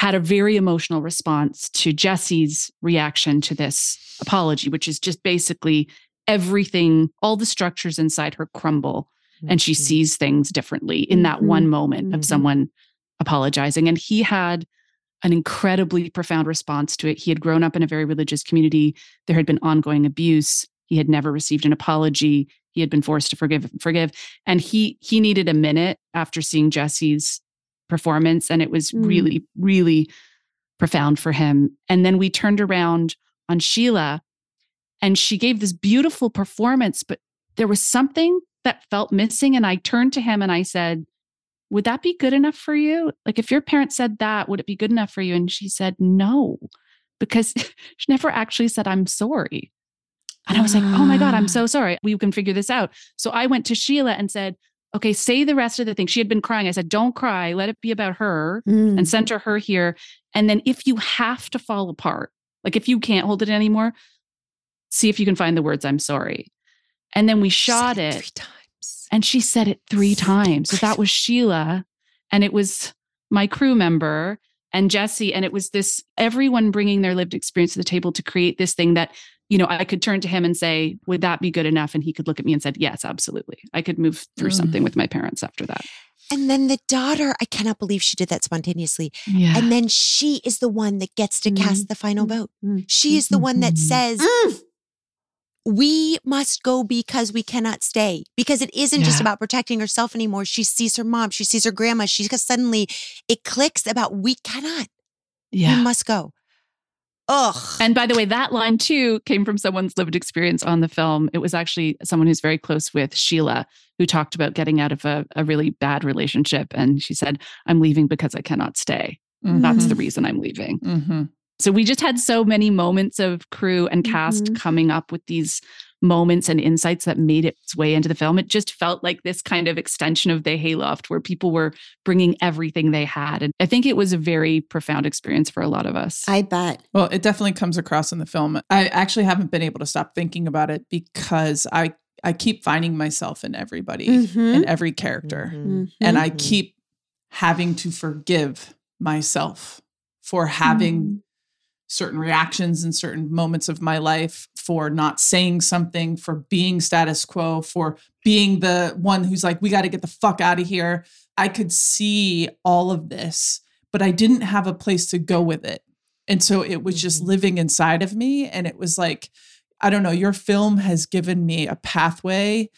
had a very emotional response to Jessie's reaction to this apology, which is just basically everything, all the structures inside her crumble and she Mhm. sees things differently in that one moment of Mhm. someone apologizing. And he had an incredibly profound response to it. He had grown up in a very religious community. There had been ongoing abuse. He had never received an apology. He had been forced to forgive, forgive. And he he needed a minute after seeing Jessie's performance. And it was Mm. really, really profound for him. And then we turned around on Sheila and she gave this beautiful performance, but there was something that felt missing. And I turned to him and I said, Would that be good enough for you? Like, if your parents said that, would it be good enough for you? And she said, No, because [laughs] she never actually said, I'm sorry. And I was like, Oh my God, I'm so sorry. We can figure this out. So I went to Sheila and said, Okay, say the rest of the thing. She had been crying. I said, Don't cry. Let it be about her Mm. and center her here. And then if you have to fall apart, like if you can't hold it anymore, see if you can find the words, I'm sorry. And then we shot it. three times. And she said it three times. So that was Sheila. And it was my crew member and Jessie. And it was this everyone bringing their lived experience to the table to create this thing that, you know, I could turn to him and say, Would that be good enough? And he could look at me and said, Yes, absolutely. I could move through Mm. something with my parents after that. And then the daughter, I cannot believe she did that spontaneously. Yeah. And then she is the one that gets to cast the final vote. Mm. She is the one that Mhm. says, Mm. we must go because we cannot stay. Because it isn't just about protecting herself anymore. She sees her mom, she sees her grandma. She suddenly, it clicks about we cannot, yeah. we must go. Ugh. And by the way, that line too came from someone's lived experience on the film. It was actually someone who's very close with Sheila, who talked about getting out of a, a really bad relationship. And she said, I'm leaving because I cannot stay. That's the reason I'm leaving. Mhm. So we just had so many moments of crew and cast Mhm. coming up with these moments and insights that made its way into the film. It just felt like this kind of extension of the Hayloft where people were bringing everything they had. And I think it was a very profound experience for a lot of us. I bet. Well, it definitely comes across in the film. I actually haven't been able to stop thinking about it because I I keep finding myself in everybody Mhm. in every character. Mhm. And I Mhm. keep having to forgive myself for having Mm. Certain reactions in certain moments of my life, for not saying something, for being status quo, for being the one who's like, we got to get the fuck out of here. I could see all of this, but I didn't have a place to go with it. And so it was just Mhm. living inside of me. And it was like, I don't know, your film has given me a pathway,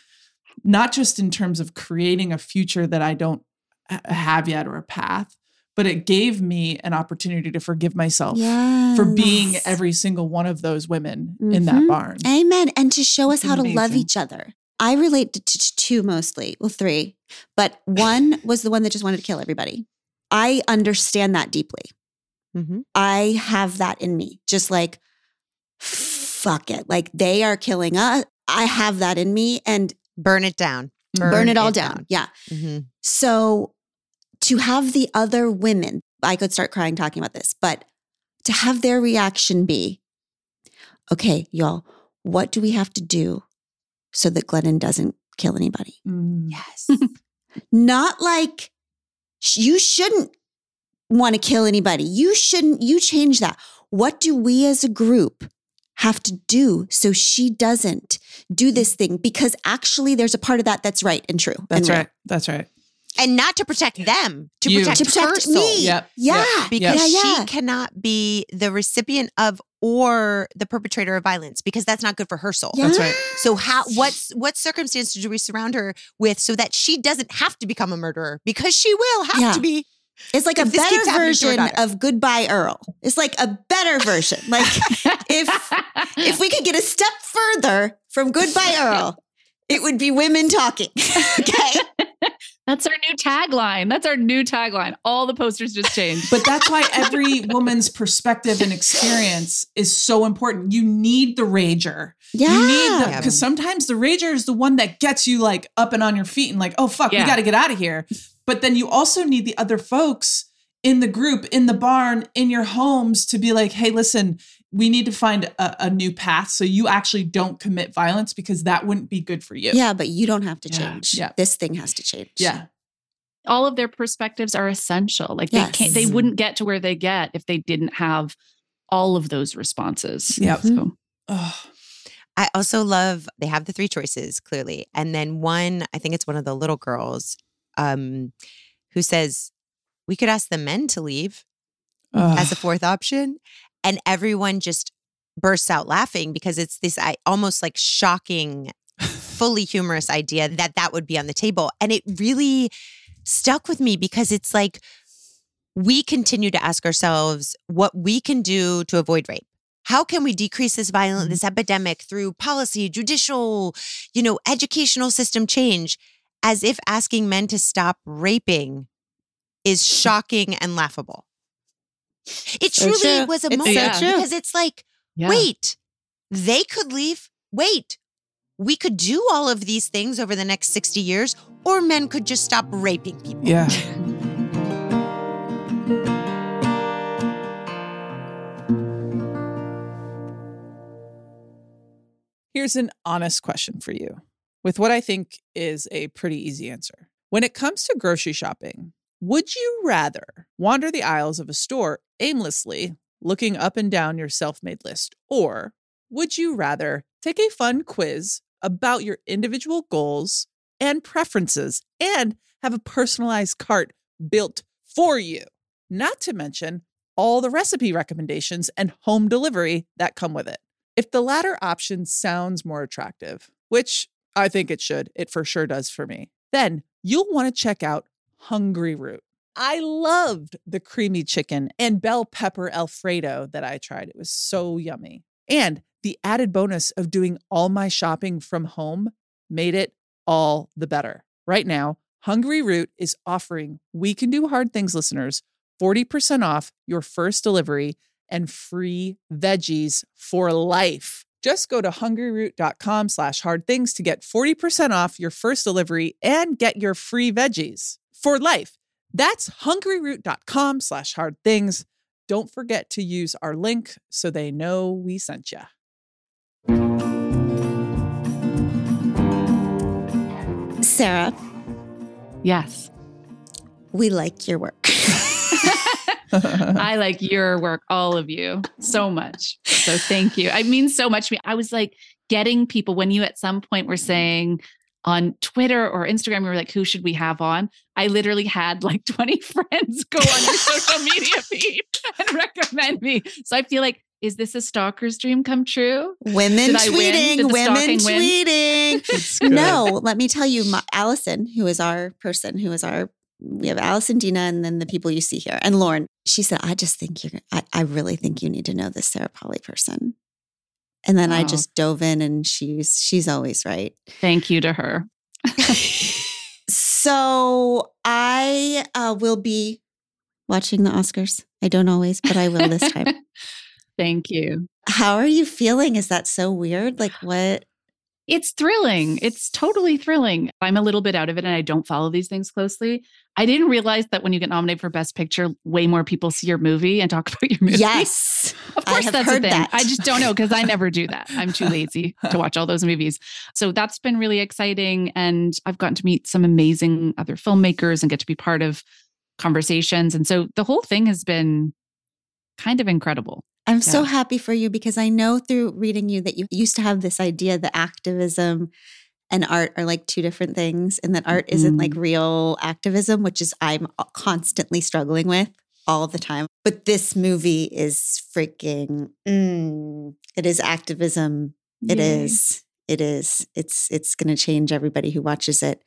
not just in terms of creating a future that I don't have yet or a path, but it gave me an opportunity to forgive myself yes. for being every single one of those women mm-hmm. in that mm-hmm. barn. Amen. And to show us how Amazing. to love each other. I relate to two mostly, well, three, but one [laughs] was the one that just wanted to kill everybody. I understand that deeply. Mm-hmm. I have that in me, just like, fuck it. Like they are killing us. I have that in me and burn it down. Burn, burn it all it down. down. Yeah. Mm-hmm. So to have the other women, I could start crying talking about this, but to have their reaction be, okay, y'all, what do we have to do so that Glennon doesn't kill anybody? Mm. Yes. [laughs] Not like you shouldn't want to kill anybody. You shouldn't, you change that. What do we as a group have to do so she doesn't do this thing? Because actually, there's a part of that that's right and true. That's and right. That's right and not to protect them, to you. protect, to protect me. Yep. Yeah, yep. because yeah, yeah. she cannot be the recipient of or the perpetrator of violence because that's not good for her soul. Yeah. That's right. So how what's what circumstances do we surround her with so that she doesn't have to become a murderer because she will have yeah. to be. It's like a better version of Goodbye Earl. It's like a better version. Like [laughs] if if we could get a step further from Goodbye Earl, it would be women talking. [laughs] okay. That's our new tagline. That's our new tagline. All the posters just changed. But that's why every [laughs] woman's perspective and experience is so important. You need the rager. Yeah. You need because sometimes the rager is the one that gets you like up and on your feet and like, oh fuck, yeah. we gotta get out of here. But then you also need the other folks in the group, in the barn, in your homes to be like, hey, listen, we need to find a, a, new path so you actually don't commit violence because that wouldn't be good for you. Yeah, but you don't have to change. Yeah. This thing has to change. Yeah. All of their perspectives are essential. Like yes. they can't they wouldn't get to where they get if they didn't have all of those responses. Yeah. So. I also love they have the three choices clearly. And then one, I think it's one of the little girls um who says we could ask the men to leave as a fourth option and everyone just bursts out laughing because it's this I, almost like shocking [laughs] fully humorous idea that that would be on the table. And it really stuck with me because it's like we continue to ask ourselves what we can do to avoid rape. How can we decrease this violence mm-hmm. this epidemic through policy judicial you know educational system change as if asking men to stop raping is [laughs] shocking and laughable it truly so was a it's moment so because it's like, yeah. wait, they could leave. Wait, we could do all of these things over the next 60 years, or men could just stop raping people. Yeah. Here's an honest question for you with what I think is a pretty easy answer. When it comes to grocery shopping, would you rather wander the aisles of a store aimlessly, looking up and down your self made list? Or would you rather take a fun quiz about your individual goals and preferences and have a personalized cart built for you? Not to mention all the recipe recommendations and home delivery that come with it. If the latter option sounds more attractive, which I think it should, it for sure does for me, then you'll want to check out Hungryroot. I loved the creamy chicken and bell pepper Alfredo that I tried. It was so yummy. And the added bonus of doing all my shopping from home made it all the better. Right now, Hungryroot is offering We Can Do Hard Things listeners 40% off your first delivery and free veggies for life. Just go to hungryroot.com slash hard things to get 40% off your first delivery and get your free veggies for life. That's hungryroot.com slash hard things. Don't forget to use our link so they know we sent you. Sarah. Yes. We like your work. [laughs] I like your work, all of you, so much. So thank you. I mean, so much to me. I was like getting people when you at some point were saying, on Twitter or Instagram, you were like, who should we have on? I literally had like [laughs] 20 friends go on your social media [laughs] feed and recommend me. So I feel like is this a stalker's dream come true? Women Did tweeting, women tweeting. [laughs] no, let me tell you, my, Allison, who is our person, who is our, we have Allison, Dina, and then the people you see here, and Lauren. She said, I just think you're, I, I really think you need to know this Sarah Polley person. And then I oh. just dove in and she's, she's always right. Thank you to her. So I uh, will be watching the Oscars. I don't always, but I will this time. [laughs] Thank you. How are you feeling? Is that so weird? Like what? It's thrilling. It's totally thrilling. I'm a little bit out of it and I don't follow these things closely. I didn't realize that when you get nominated for Best Picture, way more people see your movie and talk [laughs] about your movie. Yes. Of course, that's a thing. that. I just don't know because I never do that. I'm too [laughs] lazy to watch all those movies. So that's been really exciting. And I've gotten to meet some amazing other filmmakers and get to be part of conversations. And so the whole thing has been kind of incredible. I'm so happy for you because I know through reading you that you used to have this idea that activism and art are like two different things and that art isn't like real activism, which is I'm constantly struggling with all the time. But this movie is freaking mm, it is activism. It Yay. is. It is. It's it's going to change everybody who watches it.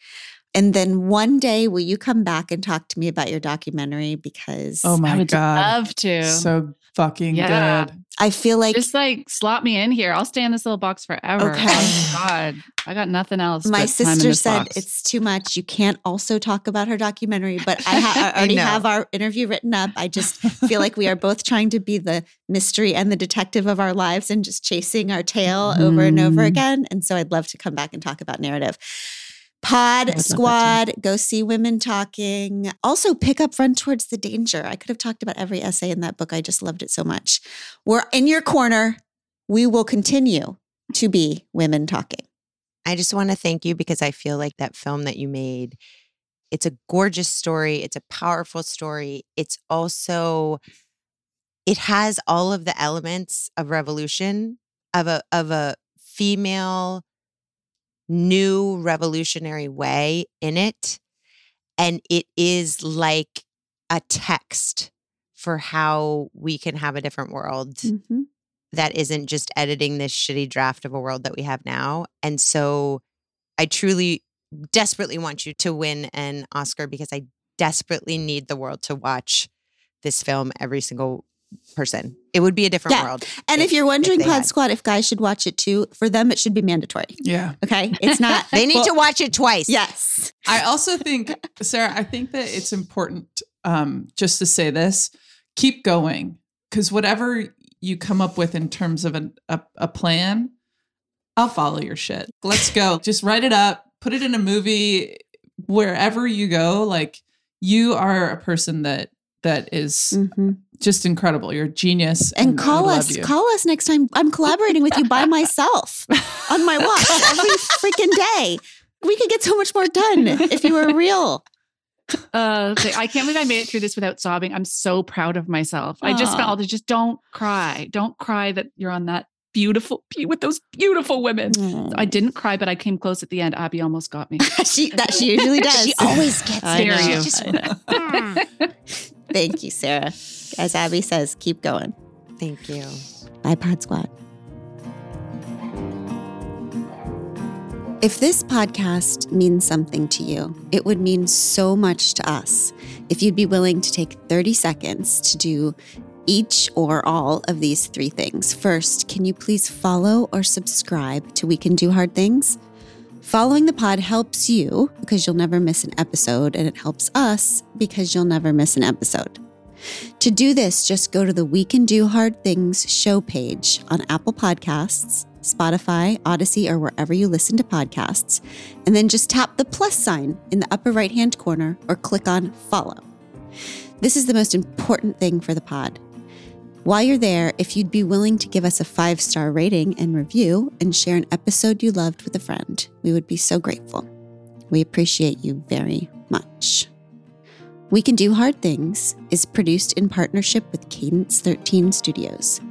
And then one day will you come back and talk to me about your documentary because Oh my I would god. love to. So fucking Yeah. good. I feel like just like slot me in here. I'll stay in this little box forever. Okay. Oh God. I got nothing else. My but time in sister said box. it's too much. You can't also talk about her documentary, but I, ha- I [laughs] I already know. have our interview written up. I just feel like we are both trying to be the mystery and the detective of our lives and just chasing our tail over and over Mm. again. And so I'd love to come back and talk about narrative. Pod love that too. Squad, go see women talking. Also, pick up Run Towards the Danger. I could have talked about every essay in that book. I just loved it so much. We're in your corner. We will continue to be women talking. I just want to thank you because I feel like that film that you made, it's a gorgeous story. It's a powerful story. It's also, it has all of the elements of revolution, of a of a female new revolutionary way in it. And it is like a text for how we can have a different world Mm-hmm. that isn't just editing this shitty draft of a world that we have now. And so I truly desperately want you to win an Oscar because I desperately need the world to watch this film every single person. It would be a different Yeah. world. And if, if- you're wondering, they Pod had. Squad, if guys should watch it too, for them it should be mandatory. Yeah. Okay, it's not. [laughs] They need Well- to watch it twice. yes, I also think, Sarah, I think that it's important um, just to say this keep going because whatever you come up with in terms of an, a, a plan, I'll follow your shit. Let's go. [laughs] just write it up, put it in a movie, wherever you go. Like you are a person that that is Mhm. just incredible. You're a genius. and I call us. Call us next time. I'm collaborating with you by [laughs] myself on my walks every freaking day. We could get so much more done if you were real. [laughs] Uh, okay, I can't believe I made it through this without sobbing. I'm so proud of myself. I just felt to just don't cry. Don't cry that you're on that beautiful with those beautiful women. I didn't cry, but I came close at the end. Abby almost got me. [laughs] she that she usually does. She always gets I it. know, you. just- I know. Thank you, Sarah. As Abby says, keep going. Thank you. Bye, Pod Squad. If this podcast means something to you, it would mean so much to us if you'd be willing to take 30 seconds to do each or all of these three things. First, can you please follow or subscribe to We Can Do Hard Things? Following the pod helps you because you'll never miss an episode, and it helps us because you'll never miss an episode. To do this, just go to the We Can Do Hard Things show page on Apple Podcasts, Spotify, Audacy, or wherever you listen to podcasts, and then just tap the plus sign in the upper right hand corner or click on follow. This is the most important thing for the pod. While you're there, if you'd be willing to give us a five star rating and review and share an episode you loved with a friend, we would be so grateful. We appreciate you very much. We Can Do Hard Things is produced in partnership with Cadence 13 Studios.